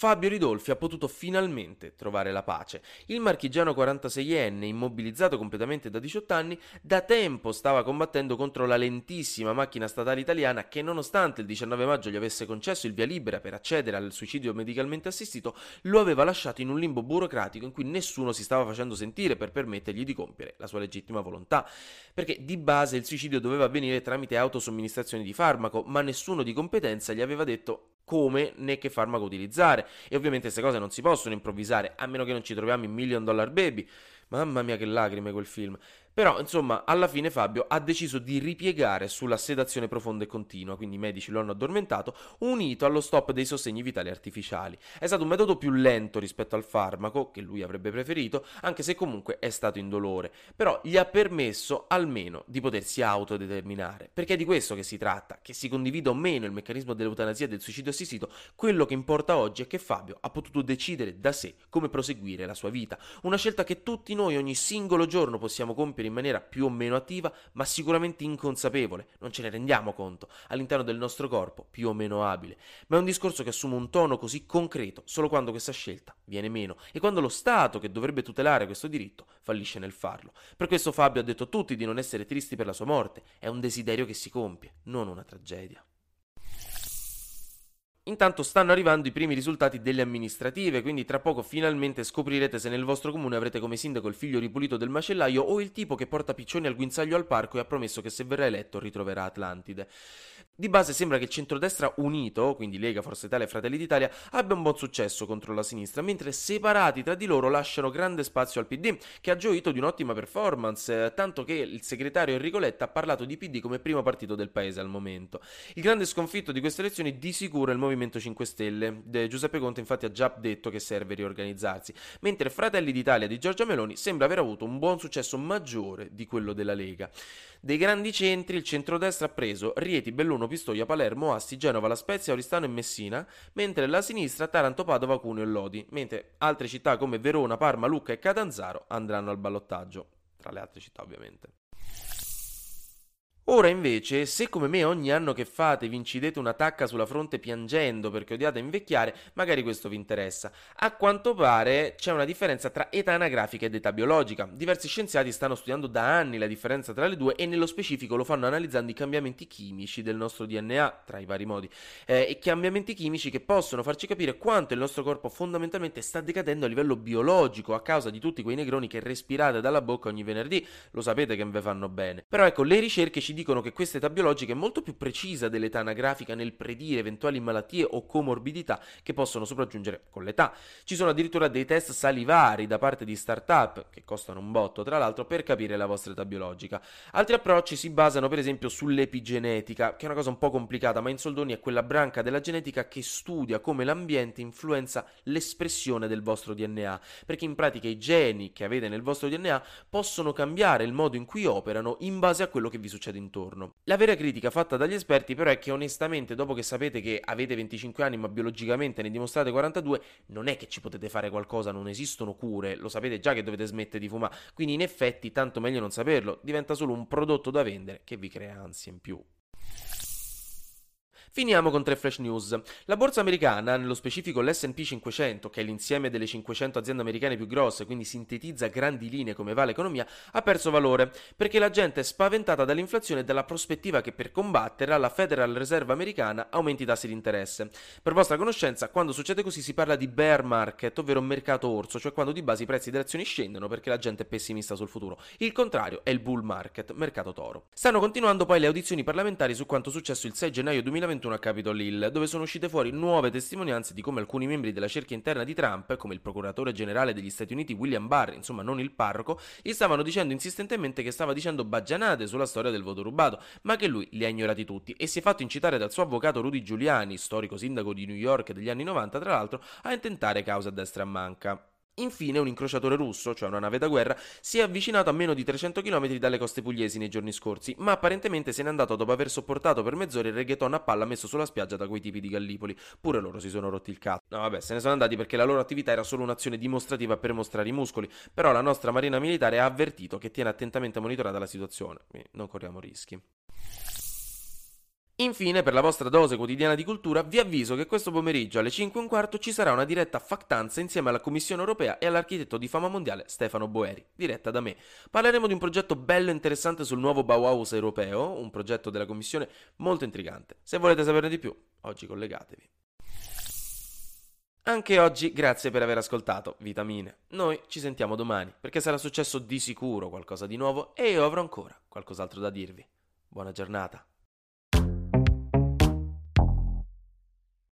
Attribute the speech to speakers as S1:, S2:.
S1: Fabio Ridolfi ha potuto finalmente trovare la pace. Il marchigiano 46enne, immobilizzato completamente da 18 anni, da tempo stava combattendo contro la lentissima macchina statale italiana che nonostante il 19 maggio gli avesse concesso il via libera per accedere al suicidio medicalmente assistito, lo aveva lasciato in un limbo burocratico in cui nessuno si stava facendo sentire per permettergli di compiere la sua legittima volontà. Perché di base il suicidio doveva avvenire tramite autosomministrazione di farmaco, ma nessuno di competenza gli aveva detto come né che farmaco utilizzare. E ovviamente queste cose non si possono improvvisare, a meno che non ci troviamo in Million Dollar Baby. Mamma mia che lacrime quel film. Però, insomma, alla fine Fabio ha deciso di ripiegare sulla sedazione profonda e continua, quindi i medici lo hanno addormentato, unito allo stop dei sostegni vitali artificiali. È stato un metodo più lento rispetto al farmaco, che lui avrebbe preferito, anche se comunque è stato indolore, però gli ha permesso almeno di potersi autodeterminare, perché è di questo che si tratta, che si condivida o meno il meccanismo dell'eutanasia e del suicidio assistito, quello che importa oggi è che Fabio ha potuto decidere da sé come proseguire la sua vita, una scelta che tutti noi ogni singolo giorno possiamo compiere in maniera più o meno attiva, ma sicuramente inconsapevole, non ce ne rendiamo conto, all'interno del nostro corpo, più o meno abile. Ma è un discorso che assume un tono così concreto solo quando questa scelta viene meno e quando lo Stato, che dovrebbe tutelare questo diritto, fallisce nel farlo. Per questo Fabio ha detto a tutti di non essere tristi per la sua morte, è un desiderio che si compie, non una tragedia. Intanto stanno arrivando i primi risultati delle amministrative, quindi tra poco finalmente scoprirete se nel vostro comune avrete come sindaco il figlio ripulito del macellaio o il tipo che porta piccioni al guinzaglio al parco e ha promesso che se verrà eletto ritroverà Atlantide. Di base sembra che il centrodestra unito, quindi Lega, Forza Italia e Fratelli d'Italia, abbia un buon successo contro la sinistra, mentre separati tra di loro lasciano grande spazio al PD, che ha gioito di un'ottima performance, tanto che il segretario Enrico Letta ha parlato di PD come primo partito del paese al momento. Il grande sconfitto di queste elezioni di sicuro è il Movimento 5 Stelle. De Giuseppe Conte infatti ha già detto che serve riorganizzarsi, mentre Fratelli d'Italia di Giorgia Meloni sembra aver avuto un buon successo maggiore di quello della Lega. Dei grandi centri il centrodestra ha preso Rieti, Belluno, Pistoia, Palermo, Asti, Genova, La Spezia, Oristano e Messina, mentre la sinistra Taranto, Padova, Cuneo e Lodi, mentre altre città come Verona, Parma, Lucca e Catanzaro andranno al ballottaggio, tra le altre città ovviamente. Ora invece, se come me ogni anno che fate vi incidete una tacca sulla fronte piangendo perché odiate invecchiare, magari questo vi interessa. A quanto pare c'è una differenza tra età anagrafica ed età biologica. Diversi scienziati stanno studiando da anni la differenza tra le due e nello specifico lo fanno analizzando i cambiamenti chimici del nostro DNA, tra i vari modi, eh, e cambiamenti chimici che possono farci capire quanto il nostro corpo fondamentalmente sta decadendo a livello biologico a causa di tutti quei negroni che respirate dalla bocca ogni venerdì. Lo sapete che vi fanno bene. Però ecco, le ricerche ci dicono che questa età biologica è molto più precisa dell'età anagrafica nel predire eventuali malattie o comorbidità che possono sopraggiungere con l'età. Ci sono addirittura dei test salivari da parte di start-up, che costano un botto tra l'altro, per capire la vostra età biologica. Altri approcci si basano per esempio sull'epigenetica, che è una cosa un po' complicata, ma in soldoni è quella branca della genetica che studia come l'ambiente influenza l'espressione del vostro DNA, perché in pratica i geni che avete nel vostro DNA possono cambiare il modo in cui operano in base a quello che vi succede intorno intorno. La vera critica fatta dagli esperti però è che onestamente dopo che sapete che avete 25 anni ma biologicamente ne dimostrate 42 non è che ci potete fare qualcosa, non esistono cure, lo sapete già che dovete smettere di fumare, quindi in effetti tanto meglio non saperlo, diventa solo un prodotto da vendere che vi crea ansia in più. Finiamo con tre flash news. La borsa americana, nello specifico l'SP 500, che è l'insieme delle 500 aziende americane più grosse, quindi sintetizza grandi linee come va l'economia, ha perso valore perché la gente è spaventata dall'inflazione e dalla prospettiva che per combatterla la Federal Reserve americana aumenti i tassi di interesse. Per vostra conoscenza, quando succede così si parla di bear market, ovvero mercato orso, cioè quando di base i prezzi delle azioni scendono perché la gente è pessimista sul futuro. Il contrario è il bull market, mercato toro. Stanno continuando poi le audizioni parlamentari su quanto successo il 6 gennaio 2021 2021 a Capitol Hill, dove sono uscite fuori nuove testimonianze di come alcuni membri della cerchia interna di Trump, come il procuratore generale degli Stati Uniti William Barr, insomma non il parroco, gli stavano dicendo insistentemente che stava dicendo baggianate sulla storia del voto rubato, ma che lui li ha ignorati tutti e si è fatto incitare dal suo avvocato Rudy Giuliani, storico sindaco di New York degli anni 90 tra l'altro, a intentare causa a destra manca. Infine un incrociatore russo, cioè una nave da guerra, si è avvicinato a meno di 300 km dalle coste pugliesi nei giorni scorsi, ma apparentemente se n'è andato dopo aver sopportato per mezz'ora il reggaeton a palla messo sulla spiaggia da quei tipi di Gallipoli. Pure loro si sono rotti il cazzo. No vabbè, se ne sono andati perché la loro attività era solo un'azione dimostrativa per mostrare i muscoli, però la nostra marina militare ha avvertito che tiene attentamente monitorata la situazione, quindi non corriamo rischi. Infine, per la vostra dose quotidiana di cultura, vi avviso che questo pomeriggio alle 5 e un quarto ci sarà una diretta factanza insieme alla Commissione europea e all'architetto di fama mondiale Stefano Boeri, diretta da me. Parleremo di un progetto bello e interessante sul nuovo Bauhaus europeo, un progetto della Commissione molto intrigante. Se volete saperne di più, oggi collegatevi. Anche oggi grazie per aver ascoltato Vitamine. Noi ci sentiamo domani perché sarà successo di sicuro qualcosa di nuovo e io avrò ancora qualcos'altro da dirvi. Buona giornata.